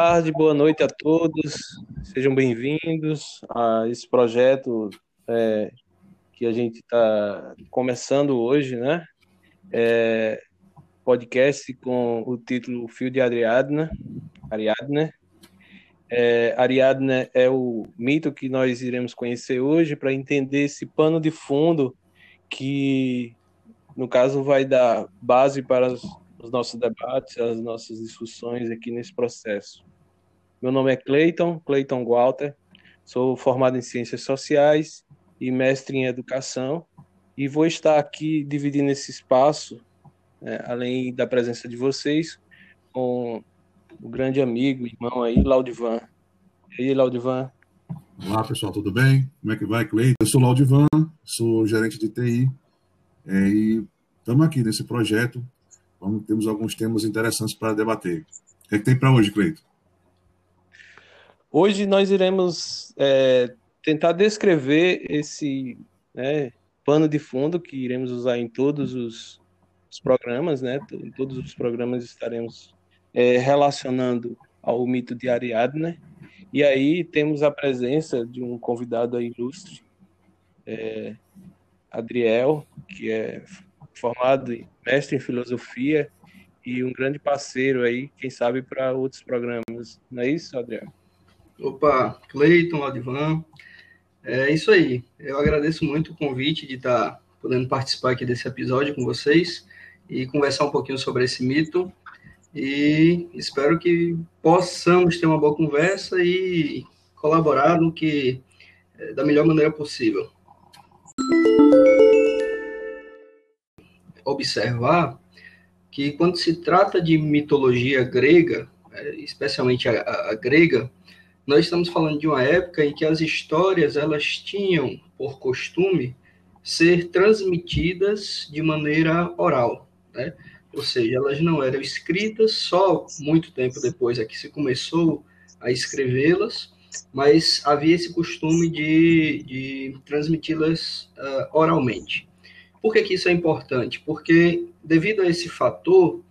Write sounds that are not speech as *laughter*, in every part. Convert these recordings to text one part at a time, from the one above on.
tarde, boa noite a todos. Sejam bem-vindos a esse projeto é, que a gente está começando hoje, né? É, podcast com o título Fio de Ariadna. Ariadna. É, Ariadna é o mito que nós iremos conhecer hoje para entender esse pano de fundo que, no caso, vai dar base para os os nossos debates, as nossas discussões aqui nesse processo. Meu nome é Cleiton, Cleiton Walter, sou formado em Ciências Sociais e mestre em Educação, e vou estar aqui dividindo esse espaço, né, além da presença de vocês, com o grande amigo, irmão aí, Laudivan. E aí, Laudivan? Olá, pessoal, tudo bem? Como é que vai, Cleiton? Eu sou Laudivan, sou gerente de TI, é, e estamos aqui nesse projeto Vamos, temos alguns temas interessantes para debater. O que, é que tem para hoje, Cleito? Hoje nós iremos é, tentar descrever esse né, pano de fundo que iremos usar em todos os, os programas, né? Em todos os programas estaremos é, relacionando ao mito de Ariadne. E aí temos a presença de um convidado ilustre, é, Adriel, que é formado mestre em filosofia e um grande parceiro aí, quem sabe, para outros programas. Não é isso, Adriano? Opa, Cleiton, Ladivan. É isso aí. Eu agradeço muito o convite de estar tá podendo participar aqui desse episódio com vocês e conversar um pouquinho sobre esse mito. E espero que possamos ter uma boa conversa e colaborar no que é, da melhor maneira possível observar que quando se trata de mitologia grega, é, especialmente a, a, grega, nós estamos falando de uma época em que as histórias elas tinham por costume ser transmitidas de maneira oral, né? ou seja, elas não eram escritas, só muito tempo depois é que se começou a escrevê-las, mas havia esse costume de, de transmiti-las uh, oralmente. Por que, que isso é importante? Porque, devido a esse fator,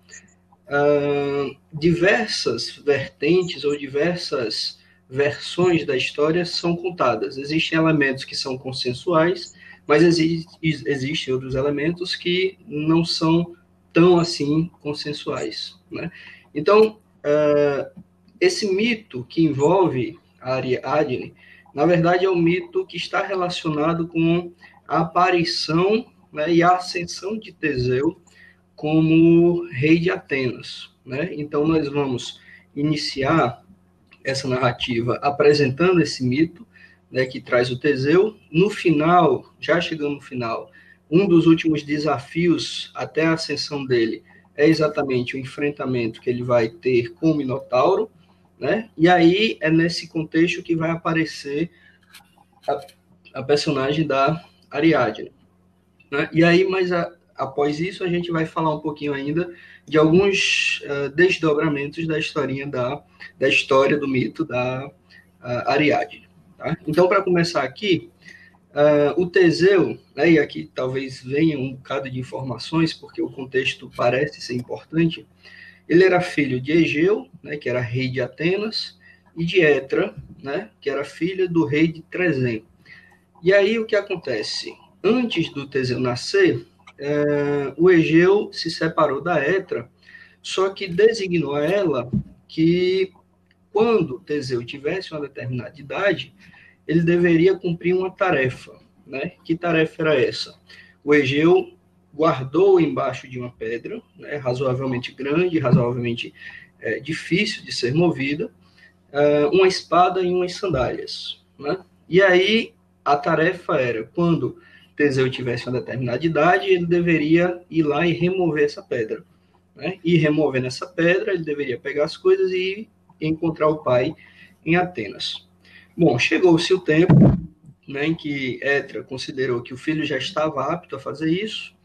uh, diversas vertentes ou diversas versões da história são contadas. Existem elementos que são consensuais, mas exi existem outros elementos que não são tão assim consensuais. Né? Então, uh, esse mito que envolve a Ariadne, na verdade, é um mito que está relacionado com a aparição né, e a ascensão de Teseu como rei de Atenas. Né? Então, nós vamos iniciar essa narrativa apresentando esse mito né, que traz o Teseu. No final, já chegando no final, um dos últimos desafios até a ascensão dele é exatamente o enfrentamento que ele vai ter com o Minotauro, né? E aí é nesse contexto que vai aparecer a, a personagem da Ariadne. Né? E aí, mas a, após isso, a gente vai falar um pouquinho ainda de alguns uh, desdobramentos da historinha da, da história do mito da uh, Ariadne. Tá? Então, para começar aqui, uh, o Teseu, né, e aqui talvez venha um bocado de informações, porque o contexto parece ser importante, ele era filho de Egeu, né, que era rei de Atenas, e de Etra, né, que era filha do rei de Trezem. E aí o que acontece? Antes do Teseu nascer, é, o Egeu se separou da Etra, só que designou a ela que quando Teseu tivesse uma determinada idade, ele deveria cumprir uma tarefa. Né? Que tarefa era essa? O Egeu guardou embaixo de uma pedra, né, razoavelmente grande, razoavelmente é, difícil de ser movida, é, uma espada e umas sandálias. Né? E aí a tarefa era, quando Teseu tivesse uma determinada idade, ele deveria ir lá e remover essa pedra. Né? E removendo essa pedra, ele deveria pegar as coisas e encontrar o pai em Atenas. Bom, chegou-se o tempo né, em que Etra considerou que o filho já estava apto a fazer isso,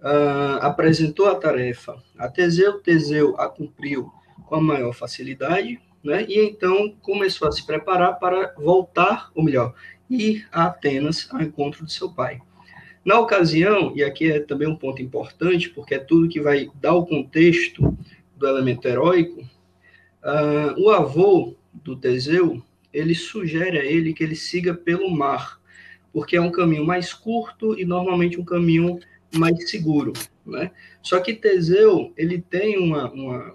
uh, apresentou a tarefa a Teseu, Teseu a cumpriu com a maior facilidade, né, e então começou a se preparar para voltar, ou melhor, ir a Atenas ao encontro de seu pai. Na ocasião, e aqui é também um ponto importante, porque é tudo que vai dar o contexto do elemento heróico, Uh, o avô do Teseu, ele sugere a ele que ele siga pelo mar, porque é um caminho mais curto e normalmente um caminho mais seguro, né? Só que Teseu, ele tem uma, uma,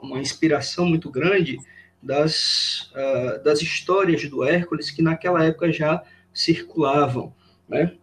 uma inspiração muito grande das, uh, das histórias do Hércules que naquela época já circulavam, né?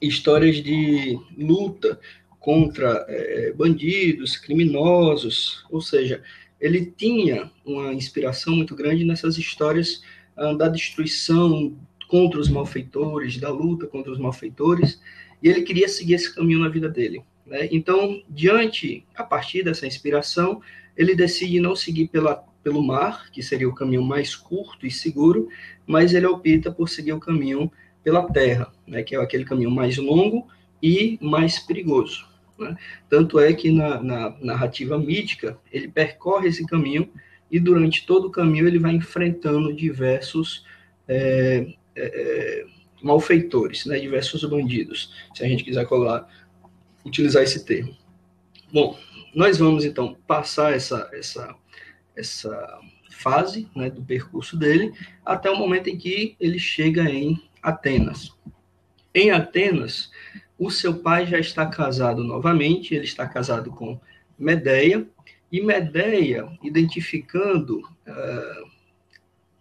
Histórias de luta contra é, bandidos, criminosos, ou seja, ele tinha uma inspiração muito grande nessas histórias uh, da destruição contra os malfeitores, da luta contra os malfeitores, e ele queria seguir esse caminho na vida dele. Né? Então, diante, a partir dessa inspiração, ele decide não seguir pela, pelo mar, que seria o caminho mais curto e seguro, mas ele opta por seguir o caminho pela terra, né? que é aquele caminho mais longo e mais perigoso. Né? Tanto é que na, na narrativa mítica, ele percorre esse caminho e durante todo o caminho ele vai enfrentando diversos é, é, é, malfeitores, né, diversos bandidos, se a gente quiser colar, utilizar esse termo. Bom, nós vamos então passar essa, essa, essa fase né, do percurso dele até o momento em que ele chega em Atenas. Em Atenas, o seu pai já está casado novamente, ele está casado com Medeia, e Medeia, identificando uh,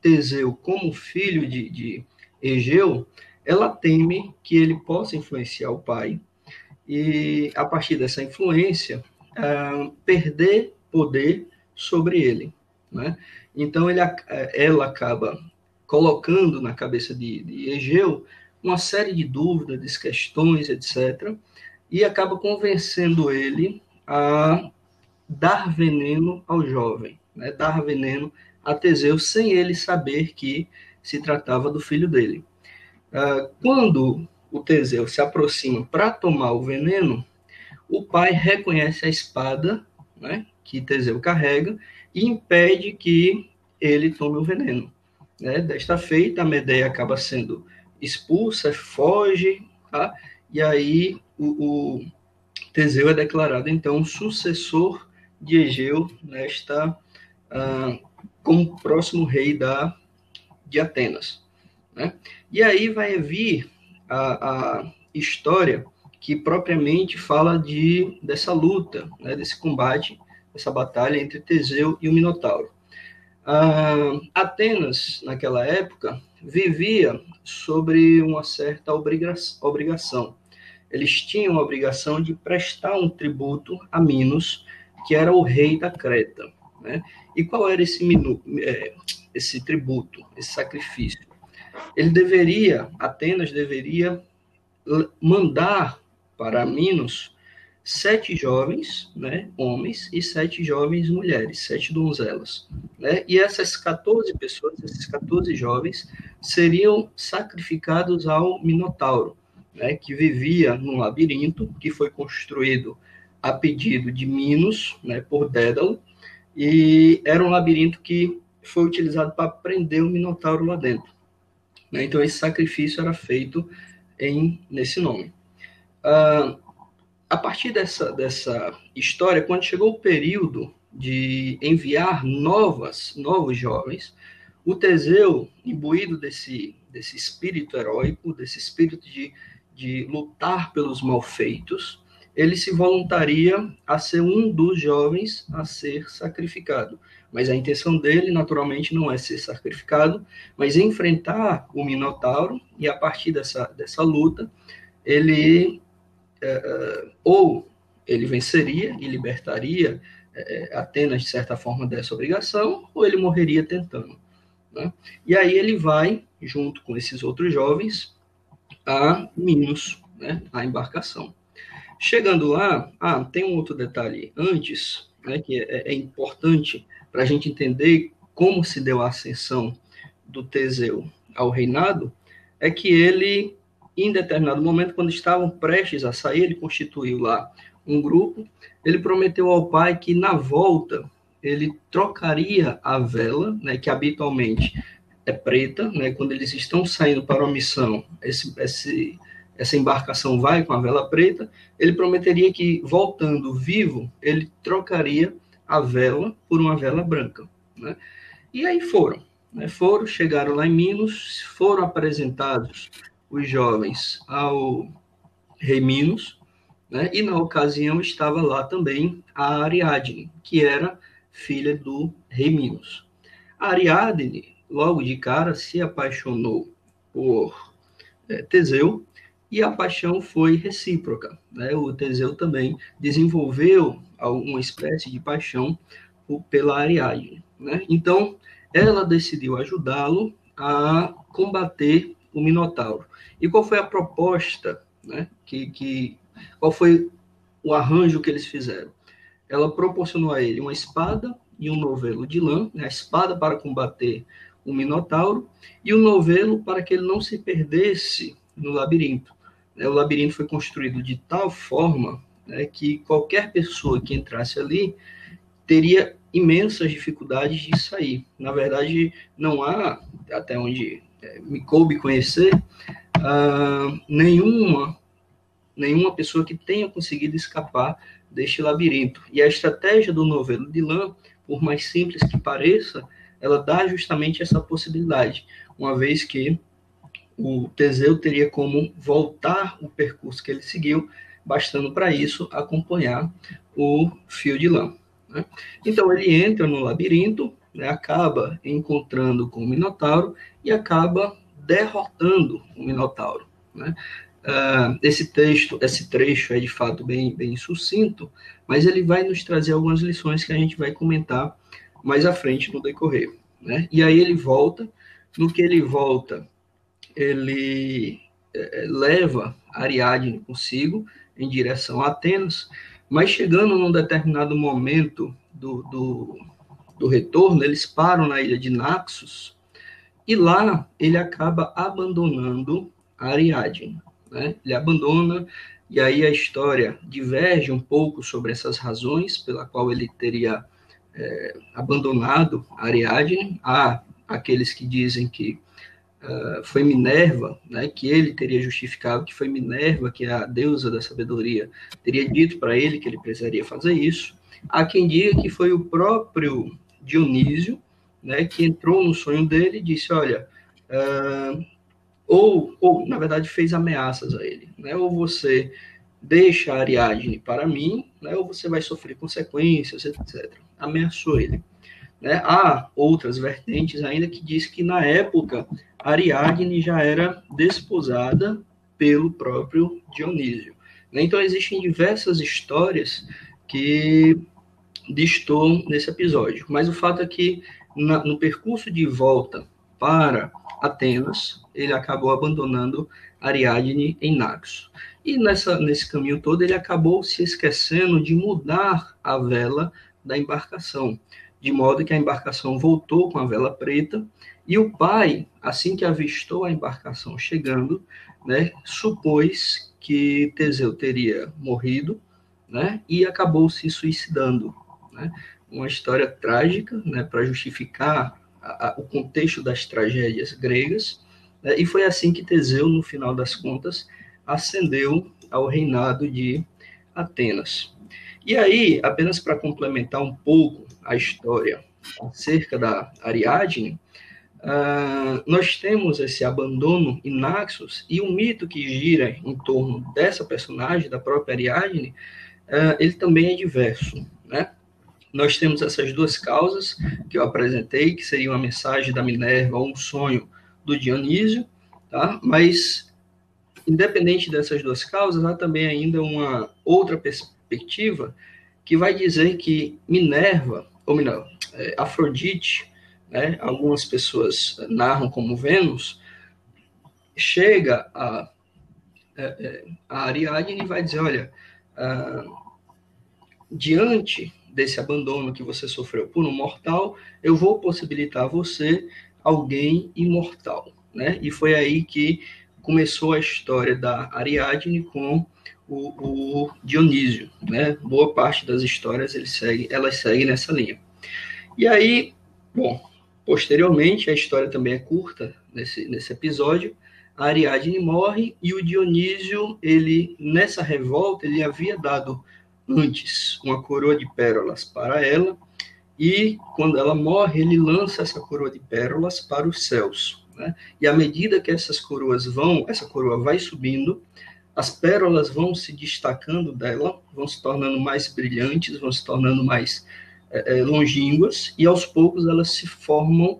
Teseu como filho de, de Egeu, ela teme que ele possa influenciar o pai, e a partir dessa influência, uh, perder poder sobre ele. Né? Então, ele, ela acaba colocando na cabeça de, de Egeu uma série de dúvidas, de questões, etc., e acaba convencendo ele a dar veneno ao jovem, né? dar veneno a Teseu, sem ele saber que se tratava do filho dele. Uh, quando o Teseu se aproxima para tomar o veneno, o pai reconhece a espada né, que Teseu carrega e impede que ele tome o veneno. Né? Desta feita, a Medeia acaba sendo expulsa, foge, tá? e aí o, o Teseu é declarado então sucessor de Egeu nesta ah, como próximo rei da de Atenas, né? E aí vai vir a, a história que propriamente fala de dessa luta, né, desse combate, dessa batalha entre Teseu e o Minotauro. Ah, Atenas, naquela época, vivia sobre uma certa obrigação. Eles tinham a obrigação de prestar um tributo a Minos, que era o rei da Creta. Né? E qual era esse, minu, é, esse tributo, esse sacrifício? Ele deveria, Atenas deveria mandar para Minos sete jovens, né, homens, e sete jovens mulheres, sete donzelas. Né? E essas 14 pessoas, esses 14 jovens, seriam sacrificados ao Minotauro, né, que vivia num labirinto que foi construído a pedido de Minos, né, por Dédalo, e era um labirinto que foi utilizado para prender o Minotauro lá dentro. Né? Então, esse sacrifício era feito em, nesse nome. Uh, a partir dessa, dessa história, quando chegou o período de enviar novas, novos jovens, o Teseu, imbuído desse, desse espírito heróico, desse espírito de, de lutar pelos malfeitos, ele se voluntaria a ser um dos jovens a ser sacrificado. Mas a intenção dele, naturalmente, não é ser sacrificado, mas enfrentar o Minotauro, e a partir dessa, dessa luta, ele é, ou ele venceria e libertaria é, Atenas, de certa forma, dessa obrigação, ou ele morreria tentando. Né? E aí ele vai, junto com esses outros jovens, a Minos, né, a embarcação. Chegando lá, ah, tem um outro detalhe antes, né, que é, é importante para a gente entender como se deu a ascensão do Teseu ao reinado, é que ele em determinado momento, quando estavam prestes a sair, ele constituiu lá um grupo. Ele prometeu ao pai que na volta ele trocaria a vela, né, que habitualmente é preta, né, quando eles estão saindo para uma missão, esse, esse, essa embarcação vai com a vela preta. Ele prometeria que voltando vivo, ele trocaria a vela por uma vela branca. Né? E aí foram, né? foram, chegaram lá em Minos, foram apresentados os jovens ao rei Minos, né? e na ocasião estava lá também a Ariadne, que era filha do rei Minos. A Ariadne, logo de cara, se apaixonou por é, Teseu, e a paixão foi recíproca. Né? O Teseu também desenvolveu uma espécie de paixão pela Ariadne. Né? Então, ela decidiu ajudá-lo a combater o Minotauro. E qual foi a proposta? Né? Que, que, qual foi o arranjo que eles fizeram? Ela proporcionou a ele uma espada e um novelo de lã, né? a espada para combater o Minotauro e o novelo para que ele não se perdesse no labirinto. Né? O labirinto foi construído de tal forma né, que qualquer pessoa que entrasse ali teria imensas dificuldades de sair. Na verdade, não há, até onde é, me coube conhecer, uh, nenhuma, nenhuma pessoa que tenha conseguido escapar deste labirinto. E a estratégia do novelo de lã, por mais simples que pareça, ela dá justamente essa possibilidade, uma vez que o Teseu teria como voltar o percurso que ele seguiu, bastando para isso acompanhar o fio de lã. Né? Então ele entra no labirinto, né, acaba encontrando com o Minotauro e acaba derrotando o Minotauro. Né? Uh, esse texto, esse trecho é de fato bem, bem sucinto, mas ele vai nos trazer algumas lições que a gente vai comentar mais à frente no decorrer. Né? E aí ele volta, no que ele volta, ele é, leva Ariadne consigo em direção a Atenas, mas chegando num determinado momento do, do, do retorno, eles param na ilha de Naxos e lá ele acaba abandonando Ariadne. Né? Ele abandona, e aí a história diverge um pouco sobre essas razões pela qual ele teria é, abandonado Ariadne. Há aqueles que dizem que uh, foi Minerva, né, que ele teria justificado que foi Minerva, que é a deusa da sabedoria, teria dito para ele que ele precisaria fazer isso. Há quem diga que foi o próprio Dionísio, né, que entrou no sonho dele e disse, olha, uh, ou, ou, na verdade, fez ameaças a ele, né, ou você deixa a Ariadne para mim, né, ou você vai sofrer consequências, etc. Ameaçou ele. Né? Há outras vertentes ainda que diz que na época Ariadne já era desposada pelo próprio Dionísio. Né? Então existem diversas histórias que destoam nesse episódio, mas o fato é que na, no percurso de volta para Atenas, ele acabou abandonando Ariadne em Naxos. E nessa, nesse caminho todo, ele acabou se esquecendo de mudar a vela da embarcação de modo que a embarcação voltou com a vela preta, e o pai, assim que avistou a embarcação chegando, né, supôs que Teseu teria morrido, né, e acabou se suicidando. Né? Uma história trágica, né, para justificar a, a, o contexto das tragédias gregas, né, e foi assim que Teseu, no final das contas, ascendeu ao reinado de Atenas. E aí, apenas para complementar um pouco a história acerca da Ariadne, uh, nós temos esse abandono em Naxos e o mito que gira em torno dessa personagem, da própria Ariadne, uh, ele também é diverso? Nós temos essas duas causas que eu apresentei, que seria uma mensagem da Minerva ou um sonho do Dionísio, tá? Mas, independente dessas duas causas, há também ainda uma outra perspectiva que vai dizer que Minerva ou melhor, é, Afrodite, né, algumas pessoas narram como Vênus, chega a, é, é, a Ariadne e vai dizer, olha, ah, diante desse abandono que você sofreu por um mortal, eu vou possibilitar a você alguém imortal, né? E foi aí que começou a história da Ariadne com o, o Dionísio, né? Boa parte das histórias ele segue, elas seguem nessa linha. E aí, bom, posteriormente a história também é curta nesse, nesse episódio. A Ariadne morre e o Dionísio, ele nessa revolta, ele havia dado antes uma coroa de pérolas para ela e quando ela morre, ele lança essa coroa de pérolas para os céus. Né? E à medida que essas coroas vão, essa coroa vai subindo, as pérolas vão se destacando dela, vão se tornando mais brilhantes, vão se tornando mais é, longínquas, e aos poucos elas se formam,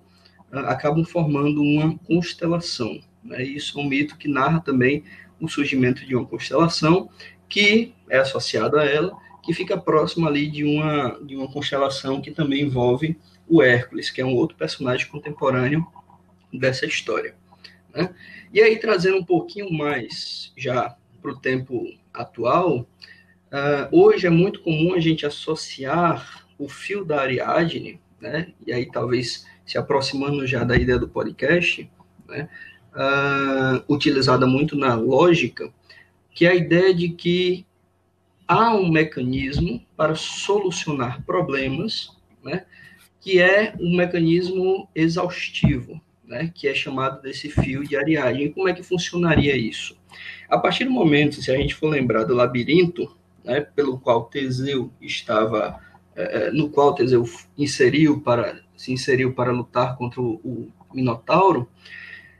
acabam formando uma constelação. Né? Isso é um mito que narra também o surgimento de uma constelação que é associada a ela, que fica próximo ali de uma, de uma constelação que também envolve o Hércules, que é um outro personagem contemporâneo dessa história. Né? E aí, trazendo um pouquinho mais já para o tempo atual, uh, hoje é muito comum a gente associar o fio da Ariadne, né? e aí talvez se aproximando já da ideia do podcast, né? uh, utilizada muito na lógica, que é a ideia de que há um mecanismo para solucionar problemas, né, que é um mecanismo exaustivo, né, que é chamado desse fio de Ariadne. E como é que funcionaria isso? A partir do momento, se a gente for lembrar do labirinto, né, pelo qual Teseu estava, é, no qual Teseu inseriu para se inseriu para lutar contra o, o Minotauro,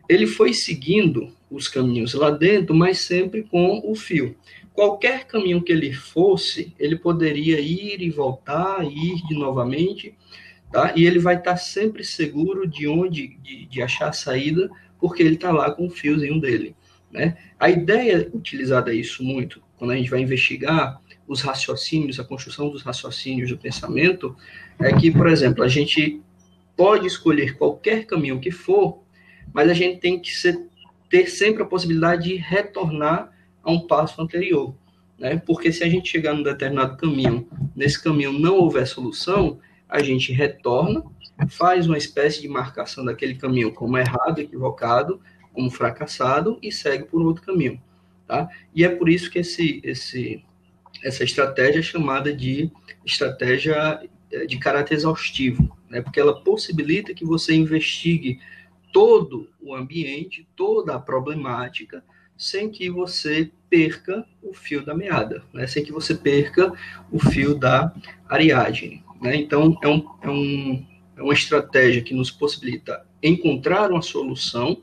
ele foi seguindo os caminhos lá dentro, mas sempre com o fio. Qualquer caminho que ele fosse, ele poderia ir e voltar, ir de novamente, tá? E ele vai estar sempre seguro de onde de, de achar a saída, porque ele está lá com o fiozinho dele, né? A ideia utilizada isso muito quando a gente vai investigar os raciocínios, a construção dos raciocínios do pensamento, é que, por exemplo, a gente pode escolher qualquer caminho que for, mas a gente tem que ser, ter sempre a possibilidade de retornar a um passo anterior. Né? Porque se a gente chegar num determinado caminho, nesse caminho não houver solução, a gente retorna, faz uma espécie de marcação daquele caminho como errado, equivocado, como fracassado e segue por outro caminho. Tá? E é por isso que esse, esse, essa estratégia é chamada de estratégia eh, de caráter exaustivo, né? porque ela possibilita que você investigue todo o ambiente, toda a problemática, sem que você perca o fio da meada, né? sem que você perca o fio da Ariadne. Né? Então, é, um, é, um, é uma estratégia que nos possibilita encontrar uma solução,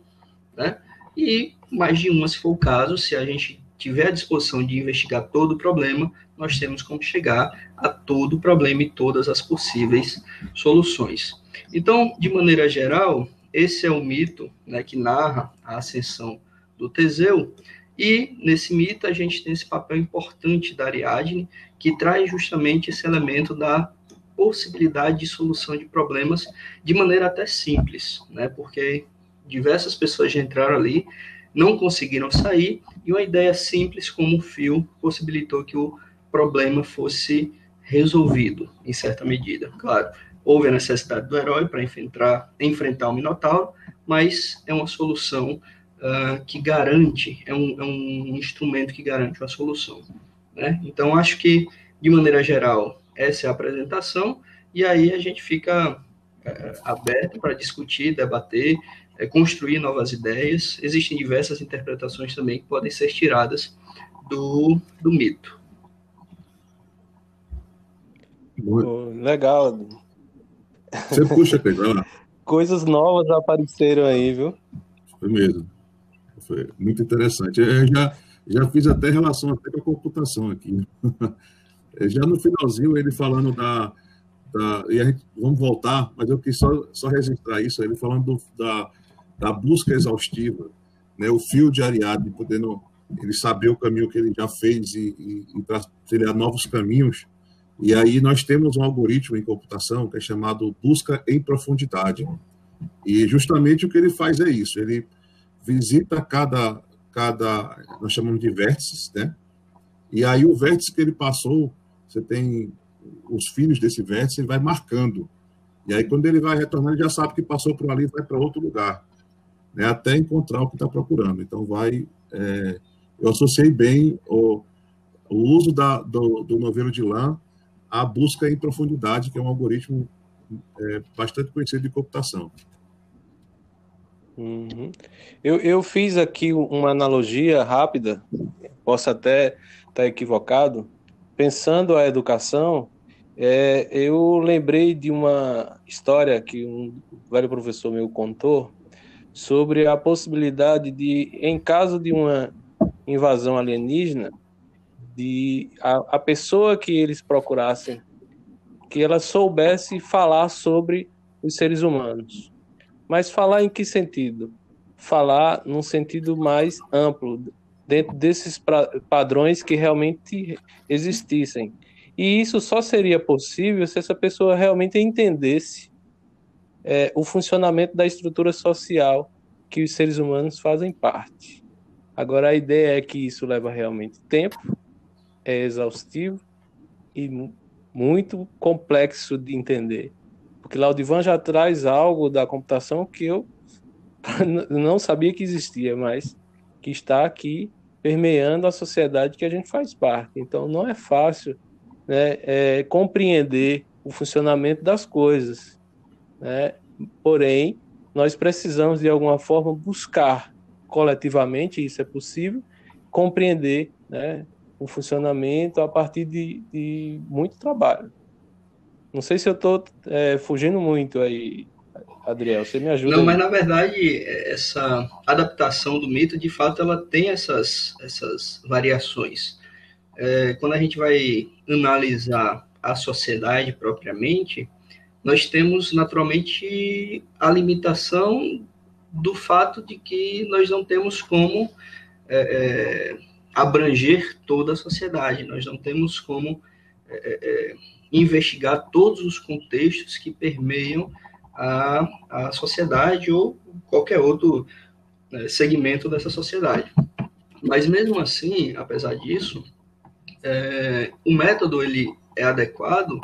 né? e mais de uma, se for o caso, se a gente tiver a disposição de investigar todo o problema, nós temos como chegar a todo o problema e todas as possíveis soluções. Então, de maneira geral, esse é o mito né, que narra a ascensão do Teseu, e nesse mito a gente tem esse papel importante da Ariadne, que traz justamente esse elemento da possibilidade de solução de problemas de maneira até simples, né? Porque diversas pessoas já entraram ali, não conseguiram sair, e uma ideia simples como o fio possibilitou que o problema fosse resolvido em certa medida. Claro, houve a necessidade do herói para enfrentar, enfrentar o Minotauro, mas é uma solução uh, que garante, é um, é um, instrumento que garante uma solução. Né? Então, acho que, de maneira geral, essa é a apresentação, e aí a gente fica uh, aberto para discutir, debater, uh, construir novas ideias. Existem diversas interpretações também que podem ser tiradas do, do mito. Legal, você puxa, Pedro. *laughs* Coisas novas apareceram aí, viu? Foi mesmo. Foi muito interessante. Eu já, já fiz até relação até com a computação aqui. *laughs* Já no finalzinho, ele falando da. da e a gente, vamos voltar, mas eu quis só, só registrar isso. Ele falando do, da, da busca exaustiva, né? o fio de Ariadne, podendo ele saber o caminho que ele já fez e, e, e trilhar novos caminhos. E aí nós temos um algoritmo em computação que é chamado busca em profundidade. E justamente o que ele faz é isso, ele visita cada, cada nós chamamos de vértices, né? E aí o vértice que ele passou, você tem os filhos desse vértice, ele vai marcando. E aí quando ele vai retornando, ele já sabe que passou por ali vai para outro lugar, né? Até encontrar o que está procurando. Então vai, é, eu associei bem o, o uso da, do, do novelo de lã a busca em profundidade, que é um algoritmo é, bastante conhecido de computação. Uhum. Eu, eu fiz aqui uma analogia rápida, posso até estar equivocado, pensando a educação É, eu lembrei de uma história que um velho professor meu contou sobre a possibilidade de, em caso de uma invasão alienígena, de a, a pessoa que eles procurassem, que ela soubesse falar sobre os seres humanos. Mas falar em que sentido? Falar num sentido mais amplo, dentro desses padrões que realmente existissem. E isso só seria possível se essa pessoa realmente entendesse é, o funcionamento da estrutura social que os seres humanos fazem parte. Agora, a ideia é que isso leva realmente tempo, é exaustivo e muito complexo de entender. Porque Laudivan já traz algo da computação que eu *laughs* não sabia que existia, mas que está aqui permeando a sociedade que a gente faz parte. Então, não é fácil né, é, compreender o funcionamento das coisas. Né? Porém, nós precisamos, de alguma forma, buscar coletivamente, isso é possível, compreender né, o funcionamento a partir de, de muito trabalho. Não sei se eu estou é, fugindo muito aí, Adriel, você me ajuda. Não, aí. mas na verdade, essa adaptação do mito, de fato, ela tem essas, essas variações. É, quando a gente vai analisar a sociedade propriamente, nós temos naturalmente a limitação do fato de que nós não temos como é, é, abranger toda a sociedade, nós não temos como é, é investigar todos os contextos que permeiam a, a sociedade ou qualquer outro né, segmento dessa sociedade. Mas mesmo assim, apesar disso, é, o método ele é adequado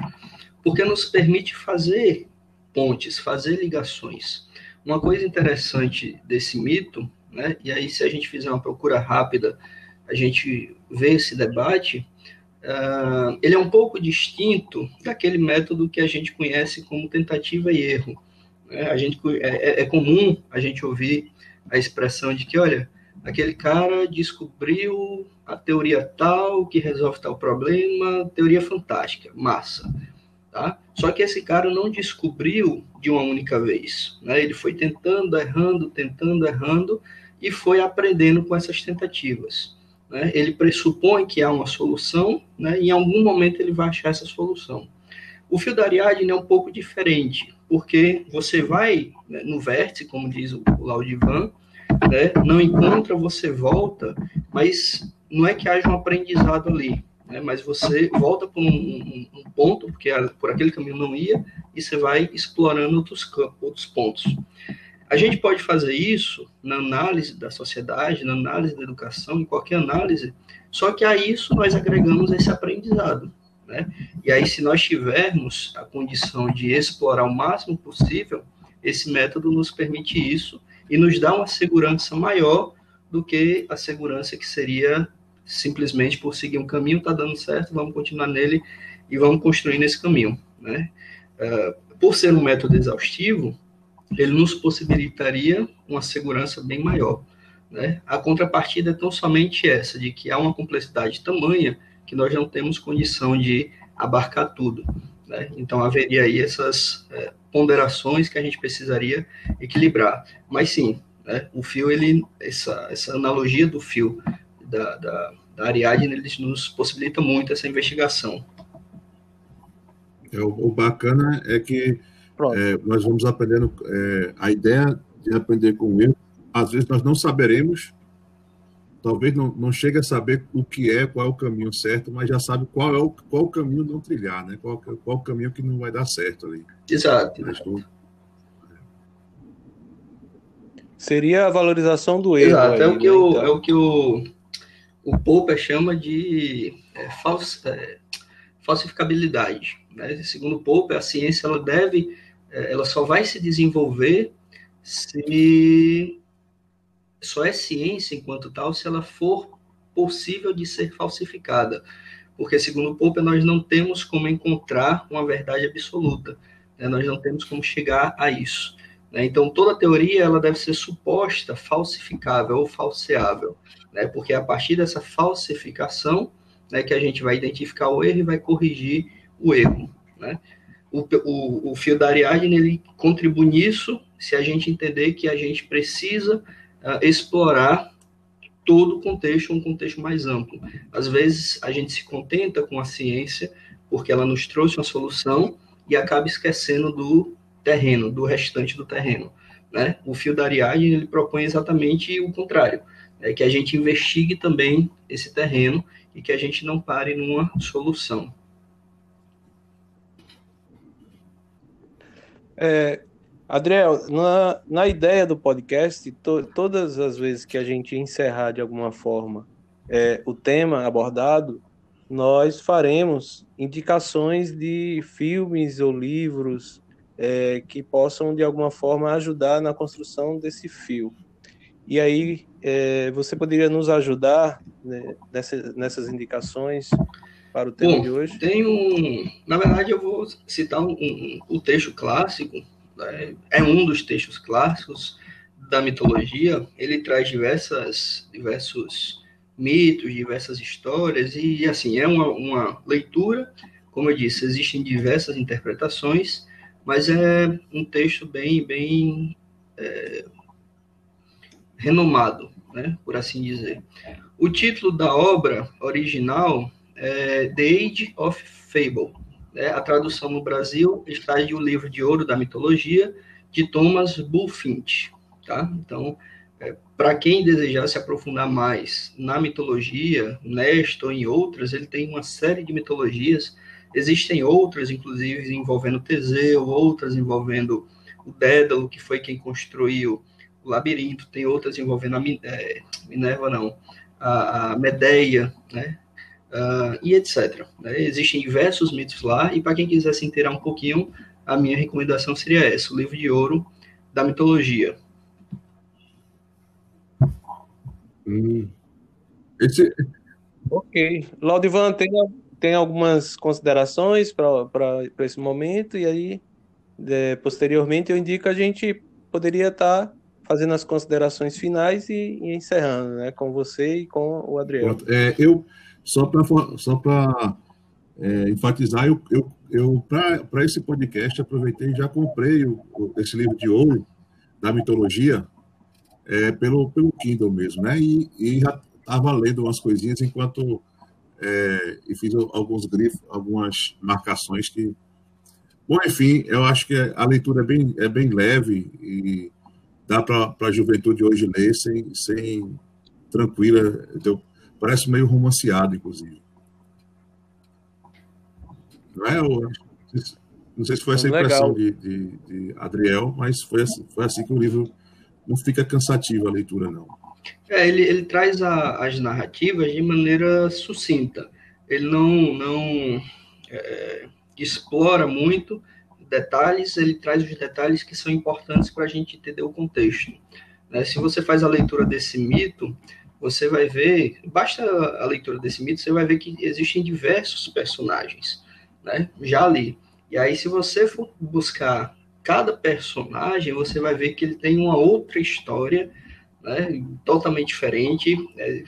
porque nos permite fazer pontes, fazer ligações. Uma coisa interessante desse mito, né, e aí se a gente fizer uma procura rápida, a gente vê esse debate, uh, ele é um pouco distinto daquele método que a gente conhece como tentativa e erro. Né? A gente, é, é, é comum a gente ouvir a expressão de que, olha, aquele cara descobriu a teoria tal que resolve tal problema, teoria fantástica, massa. Tá? Só que esse cara não descobriu de uma única vez. Né? Ele foi tentando, errando, tentando, errando e foi aprendendo com essas tentativas. Né? Ele pressupõe que há uma solução né? e em algum momento ele vai achar essa solução. O fio da Ariadne é um pouco diferente, porque você vai né, no vértice, como diz o, Laudivan, né? não encontra, você volta, mas não é que haja um aprendizado ali né? mas você volta por um, um, um, ponto, porque por aquele caminho não ia, e você vai explorando outros, outros pontos. A gente pode fazer isso na análise da sociedade, na análise da educação, em qualquer análise, só que a isso nós agregamos esse aprendizado. Né? E aí, se nós tivermos a condição de explorar o máximo possível, esse método nos permite isso e nos dá uma segurança maior do que a segurança que seria simplesmente por seguir um caminho, está dando certo, vamos continuar nele e vamos construir nesse caminho. Né? Uh, por ser um método exaustivo, ele nos possibilitaria uma segurança bem maior. Né? A contrapartida é tão somente essa, de que há uma complexidade tamanha que nós não temos condição de abarcar tudo. Né? Então, haveria aí essas é, ponderações que a gente precisaria equilibrar. Mas sim, né, o fio, ele, essa, essa analogia do fio da, da, da Ariadne, eles nos possibilita muito essa investigação. É, o, o bacana é que é, nós vamos aprendendo é, a ideia de aprender com o erro. Às vezes nós não saberemos, talvez não, não chegue a saber o que é, qual é o caminho certo, mas já sabe qual é o, qual o caminho não trilhar, né? Qual, qual o caminho que não vai dar certo ali. Exato. Seria a valorização do erro. Exato, aí, é, o que né? o, então... é o que o o Popper chama de é, é, falsificabilidade. Né? Segundo Popper, a ciência ela deve, é, ela só vai se desenvolver se só é ciência enquanto tal se ela for possível de ser falsificada, porque segundo Popper nós não temos como encontrar uma verdade absoluta, né? nós não temos como chegar a isso. Né? Então toda teoria ela deve ser suposta falsificável ou falseável né? Porque é a partir dessa falsificação né, que a gente vai identificar o erro e vai corrigir o erro. O, o, o fio da Ariadne, ele contribui nisso, se a gente entender que a gente precisa uh, explorar todo o contexto, um contexto mais amplo. Às vezes, a gente se contenta com a ciência, porque ela nos trouxe uma solução, e acaba esquecendo do terreno, do restante do terreno. Né? O fio da Ariadne ele propõe exatamente o contrário, é que a gente investigue também esse terreno e que a gente não pare numa solução. É, Adriel, na, na ideia do podcast, to, todas as vezes que a gente encerrar de alguma forma é, o tema abordado, nós faremos indicações de filmes ou livros é, que possam, de alguma forma, ajudar na construção desse fio. E aí, é, você poderia nos ajudar né, nessas, nessas indicações para o tema Bom, de hoje? Tem um. Na verdade, eu vou citar um, um, um texto clássico, né, é um dos textos clássicos da mitologia. Ele traz diversas, diversos mitos, diversas histórias, e assim, é uma, uma leitura, como eu disse, existem diversas interpretações, mas é um texto bem, bem é, renomado, né, por assim dizer. O título da obra original é The Age of Fable. Né, a tradução no Brasil está de O Livro de Ouro da Mitologia, de Thomas Bulfinch. Tá? Então, é, para quem desejar se aprofundar mais na mitologia, nesta ou em outras, ele tem uma série de mitologias Existem outras, inclusive, envolvendo Teseu, outras envolvendo o Dédalo, que foi quem construiu o labirinto, tem outras envolvendo a é, Minerva, não, a, Medeia, né? Uh, e etc. Né? Existem diversos mitos lá, e para quem quiser se inteirar um pouquinho, a minha recomendação seria essa, o livro de ouro da mitologia. Hum. Esse... Ok. Laudivan, tem tem algumas considerações para esse momento, e aí, de, posteriormente, eu indico a gente poderia estar tá fazendo as considerações finais e, e, encerrando, né, com você e com o Adriano. É, eu, só para só é, enfatizar, eu, eu, eu para esse podcast, aproveitei e já comprei o, esse livro de ouro da mitologia é, pelo, pelo Kindle mesmo, né, e, e já estava lendo umas coisinhas enquanto é, e fiz alguns grifos, algumas marcações que. Bom, enfim, eu acho que a leitura é bem, é bem leve e dá para a juventude hoje ler sem, sem tranquila. Parece meio romanceado, inclusive. Não é? não sei se foi essa a impressão de, de, de, Adriel, mas foi assim, foi assim que o livro não fica cansativo a leitura, não. É, ele, ele traz a, as narrativas de maneira sucinta. Ele não, não é, explora muito detalhes, ele traz os detalhes que são importantes para a gente entender o contexto. Né? Se você faz a leitura desse mito, você vai ver, basta a leitura desse mito, você vai ver que existem diversos personagens, né? Já ali. E aí, se você for buscar cada personagem, você vai ver que ele tem uma outra história né, totalmente diferente. É,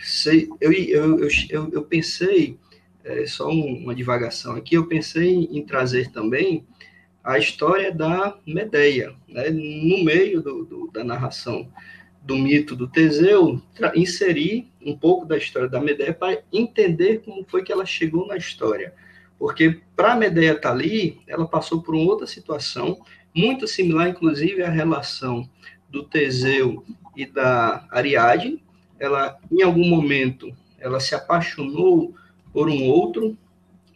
eu, eu, eu, eu, pensei, é, só uma divagação aqui, eu pensei em trazer também a história da Medeia, né, no meio do, do, da narração do mito do Teseu, inserir um pouco da história da Medeia para entender como foi que ela chegou na história. Porque para Medeia estar tá ali, ela passou por uma outra situação, muito similar, inclusive, à relação do Teseu e da Ariadne. Ela, em algum momento, ela se apaixonou por um outro,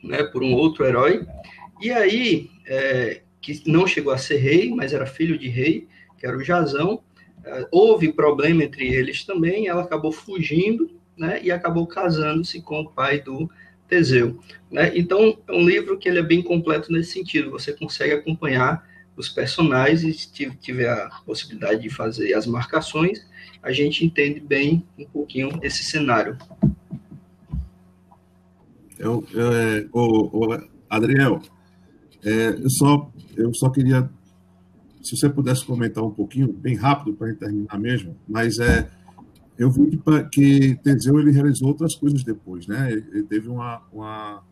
né, por um outro herói, e aí, é, que não chegou a ser rei, mas era filho de rei, que era o Jazão, houve problema entre eles também, ela acabou fugindo, né, e acabou casando-se com o pai do Teseu. Né? Então, é um livro que ele é bem completo nesse sentido, você consegue acompanhar os personagens se tiver a possibilidade de fazer as marcações, a gente entende bem um pouquinho esse cenário. Eu, eu, é, o Adriel, é, eu, só, eu só queria, se você pudesse comentar um pouquinho, bem rápido para terminar mesmo, mas é, eu vi que, que Teseu ele realizou outras coisas depois, né? Ele teve uma, uma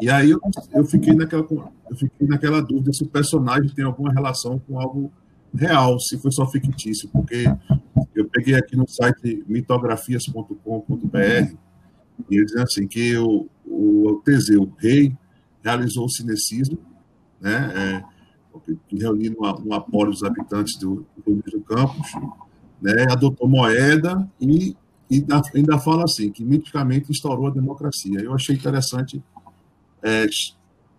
E aí eu, eu, fiquei naquela, eu fiquei naquela dúvida se o personagem tem alguma relação com algo real, se foi só fictício, porque eu peguei aqui no site mitografias.com.br e eles dizem assim que o, o Teseu, rei, realizou o cinecismo, né, é, reuniu no, no apoio dos habitantes do, do, do campus, né, adotou moeda e, e ainda fala assim, que miticamente instaurou a democracia. Eu achei interessante é,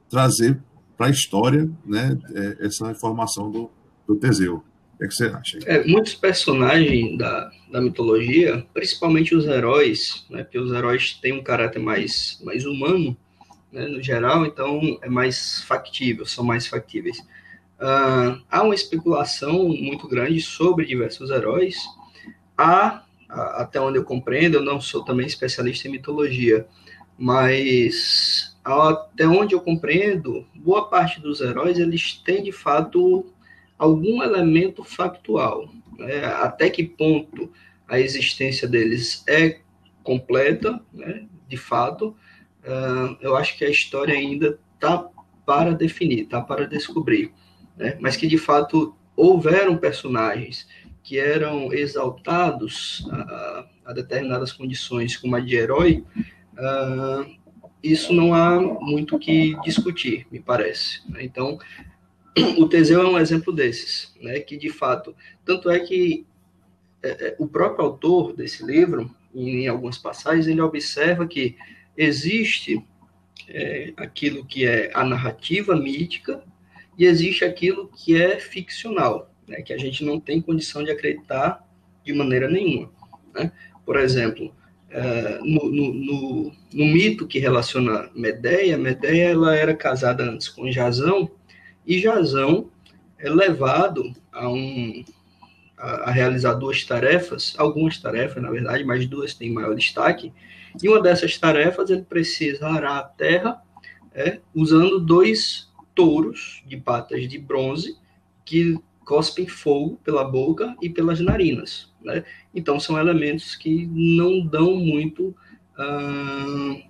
trazer para a história né, é, essa informação do, do Teseu. O que, é que você acha? É, muitos personagens da, da mitologia, principalmente os heróis, né, porque os heróis têm um caráter mais, mais humano, né, no geral, então é mais factível, são mais factíveis. Uh, há uma especulação muito grande sobre diversos heróis. Há, até onde eu compreendo, eu não sou também especialista em mitologia, mas até onde eu compreendo, boa parte dos heróis eles têm de fato algum elemento factual. Né? Até que ponto a existência deles é completa, né? de fato, uh, eu acho que a história ainda está para definir, está para descobrir. Né? Mas que de fato houveram personagens que eram exaltados a, a determinadas condições, como a de herói, uh, isso não há muito que discutir, me parece. Né? Então, o Teseu é um exemplo desses, né, que de fato, tanto é que é, é, o próprio autor desse livro, em, em, algumas passagens, ele observa que existe é, aquilo que é a narrativa mítica e existe aquilo que é ficcional, né, que a gente não tem condição de acreditar de maneira nenhuma. Né? Por exemplo, é, no, no, no, no, mito que relaciona Medeia, Medeia ela era casada antes com Jazão, e Jazão é levado a, um, a, a, realizar duas tarefas, algumas tarefas, na verdade, mas duas têm maior destaque. E uma dessas tarefas ele precisa arar a terra é, usando dois touros de patas de bronze que cospem fogo pela boca e pelas narinas. Né? Então são elementos que não dão muito uh,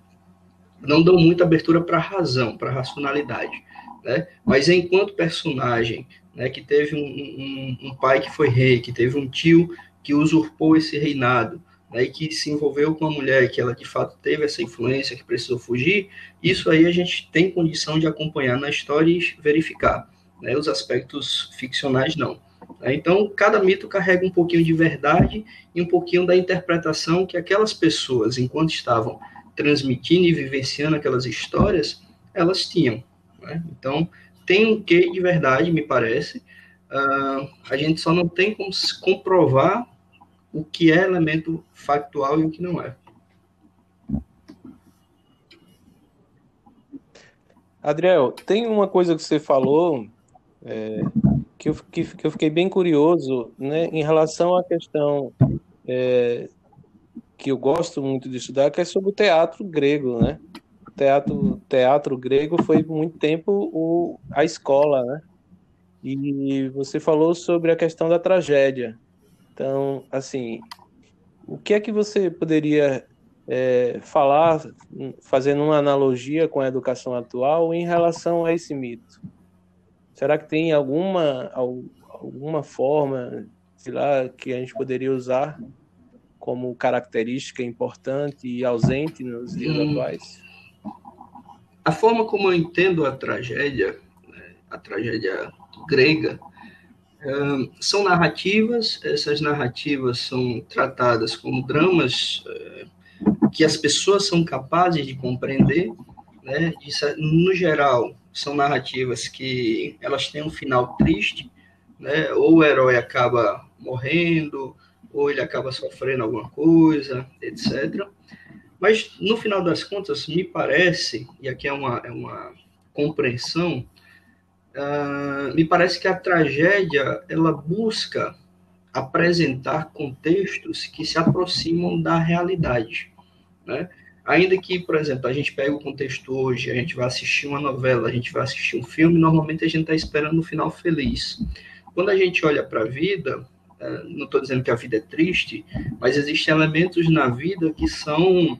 não dão muita abertura para a razão, para a racionalidade né? Mas enquanto personagem, né, que teve um, um, um, pai que foi rei, que teve um tio que usurpou esse reinado, né, e que se envolveu com a mulher, que ela de fato teve essa influência, que precisou fugir, isso aí a gente tem condição de acompanhar na história e verificar. Né, os aspectos ficcionais não. Né? Então, cada mito carrega um pouquinho de verdade e um pouquinho da interpretação que aquelas pessoas, enquanto estavam transmitindo e vivenciando aquelas histórias, elas tinham. Né? Então, tem um quê de verdade, me parece. Uh, a gente só não tem como comprovar o que é elemento factual e o que não é. Adriel, tem uma coisa que você falou é, que, eu, que, que, eu fiquei bem curioso né, em relação à questão é, que eu gosto muito de estudar, que é sobre o teatro grego, né? teatro, teatro grego foi muito tempo o, a escola, né? E você falou sobre a questão da tragédia. Então, assim, o que é que você poderia é, falar, fazendo uma analogia com a educação atual em relação a esse mito? Será que tem alguma, alguma forma, sei lá, que a gente poderia usar como característica importante e ausente nos dias hum. atuais? a forma como eu entendo a tragédia, né, a tragédia grega, são narrativas, essas narrativas são tratadas como dramas eh, que as pessoas são capazes de compreender, né? no geral, são narrativas que elas têm um final triste, né? ou o herói acaba morrendo, ou ele acaba sofrendo alguma coisa, etc. Mas, no final das contas, me parece, e aqui é uma, é uma compreensão, uh, me parece que a tragédia ela busca apresentar contextos que se aproximam da realidade. Né? Ainda que, por exemplo, a gente pega o contexto hoje, a gente vai assistir uma novela, a gente vai assistir um filme, normalmente a gente está esperando um final feliz. Quando a gente olha para a vida, uh, não estou dizendo que a vida é triste, mas existem elementos na vida que são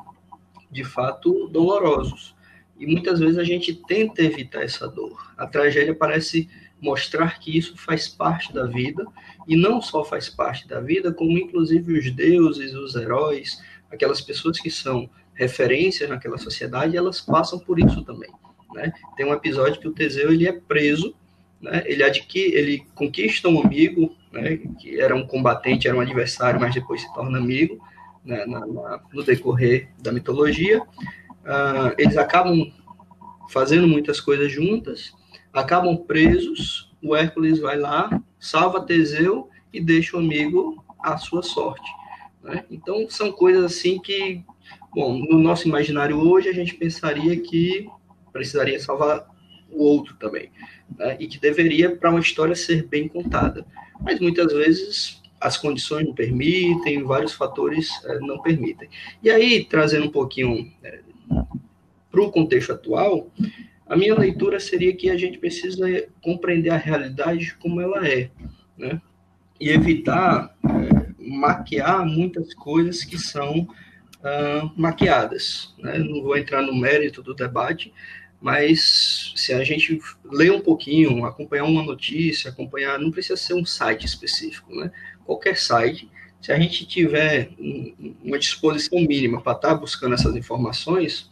de fato dolorosos. E muitas vezes a gente tenta evitar essa dor. A tragédia parece mostrar que isso faz parte da vida, e não só faz parte da vida, como inclusive os deuses, os heróis, aquelas pessoas que são referências naquela sociedade, elas passam por isso também. Né? Tem um episódio que o Teseu ele é preso, né? ele, adquire, ele conquista um amigo, né? que era um combatente, era um adversário, mas depois se torna amigo, né? na, na, no decorrer da mitologia. Uh, eles acabam fazendo muitas coisas juntas, acabam presos, o Hércules vai lá, salva Teseu e deixa o amigo à sua sorte. Né? Então, são coisas assim que, bom, no nosso imaginário hoje, a gente pensaria que precisaria salvar o outro também, né? e que deveria, para uma história, ser bem contada. Mas muitas vezes as condições não permitem, vários fatores é, não permitem. E aí, trazendo um pouquinho é, para o contexto atual, a minha leitura seria que a gente precisa compreender a realidade como ela é, né? E evitar é, maquiar muitas coisas que são uh, maquiadas. Né? Não vou entrar no mérito do debate, mas se a gente ler um pouquinho, acompanhar uma notícia, acompanhar, não precisa ser um site específico, né? Qualquer site, se a gente tiver uma disposição mínima para estar tá buscando essas informações,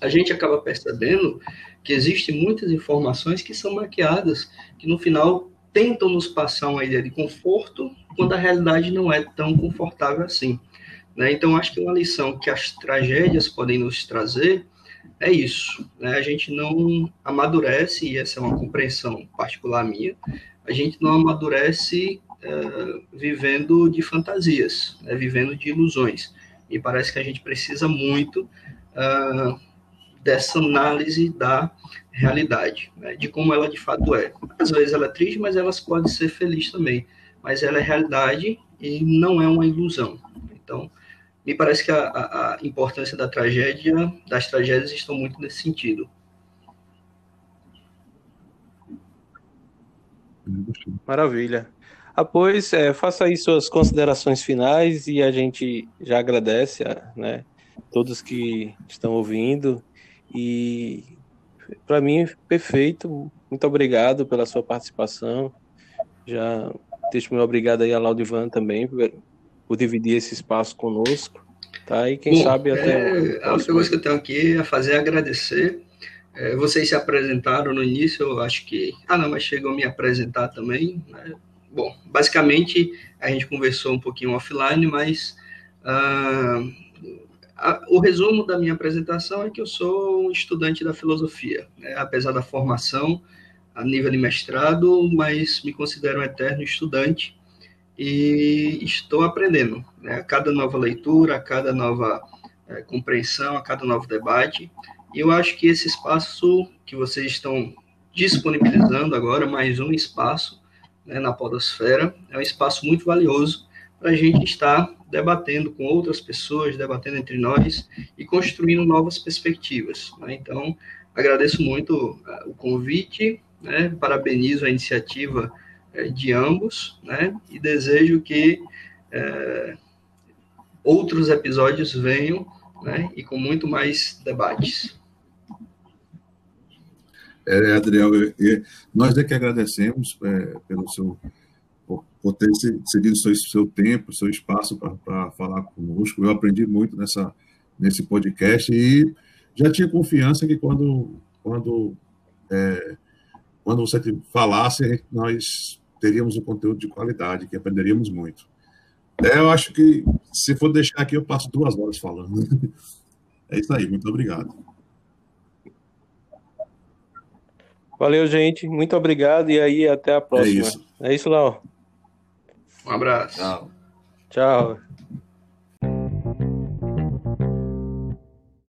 a gente acaba percebendo que existem muitas informações que são maquiadas, que no final tentam nos passar uma ideia de conforto, quando a realidade não é tão confortável assim. Né? Então, acho que uma lição que as tragédias podem nos trazer é isso. Né? A gente não amadurece, e essa é uma compreensão particular minha, a gente não amadurece é, vivendo de fantasias, né? vivendo de ilusões. E parece que a gente precisa muito uh, dessa análise da realidade, né, de como ela de fato é. Às vezes ela é triste, mas ela pode ser feliz também. Mas ela é realidade e não é uma ilusão. Então, me parece que a, a, a importância da tragédia, das tragédias, estão muito nesse sentido. Maravilha. Após, é, faça aí suas considerações finais e a gente já agradece a né, todos que estão ouvindo e para mim, perfeito. Muito obrigado pela sua participação. Já deixo meu obrigado aí a Laudivan também por, por, dividir esse espaço conosco. Tá? E quem Bom, sabe até. É, a única coisa que eu tenho aqui é fazer agradecer. É, vocês se apresentaram no início, eu acho que. Ah, não, mas chegou a me apresentar também. Né? Bom, basicamente a gente conversou um pouquinho offline, mas. Uh, a, o resumo da minha apresentação é que eu sou um estudante da filosofia, né? apesar da formação a nível de mestrado, mas me considero um eterno estudante e estou aprendendo. Né? A cada nova leitura, a cada nova é, compreensão, a cada novo debate. E eu acho que esse espaço que vocês estão disponibilizando agora, mais um espaço né, na Podosfera, é um espaço muito valioso para a gente estar debatendo com outras pessoas, debatendo entre nós e construindo novas perspectivas. Né? Então, agradeço muito uh, o convite, né? parabenizo a iniciativa uh, de ambos né? e desejo que uh, outros episódios venham né? e com muito mais debates. É, Adriel, nós é que agradecemos é, pelo seu por ter cedido seu, seu tempo, seu espaço para falar conosco. Eu aprendi muito nessa, nesse podcast e já tinha confiança que quando, quando, é, quando você falasse, nós teríamos um conteúdo de qualidade, que aprenderíamos muito. É, eu acho que, se for deixar aqui, eu passo duas horas falando. *laughs* É isso aí, muito obrigado. Valeu, gente. Muito obrigado e aí até a próxima. É isso, é isso Léo. Um abraço. Tchau. Tchau.